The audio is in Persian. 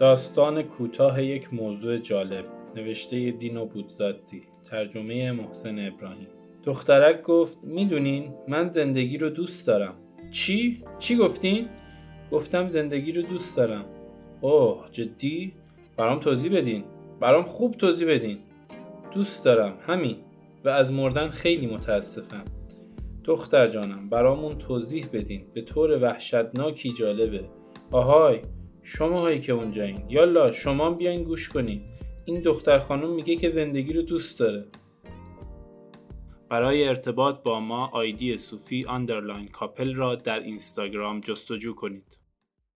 داستان کوتاه یک موضوع جالب. نوشته دینو بودزادی ترجمه محسن ابراهیم. دخترک گفت می‌دونین من زندگی رو دوست دارم. چی؟ چی گفتین؟ گفتم زندگی رو دوست دارم. اوه جدی؟ برام توضیح بدین. برام خوب توضیح بدین. دوست دارم همین. و از مردن خیلی متاسفم. دختر جانم برامون توضیح بدین. به طور وحشتناکی جالبه. آهای شما هایی که اونجایین. یالا شما بیاین گوش کنین. این دختر خانم میگه که زندگی رو دوست داره. برای ارتباط با ما آیدی صوفی underline couple را در اینستاگرام جستجو کنید.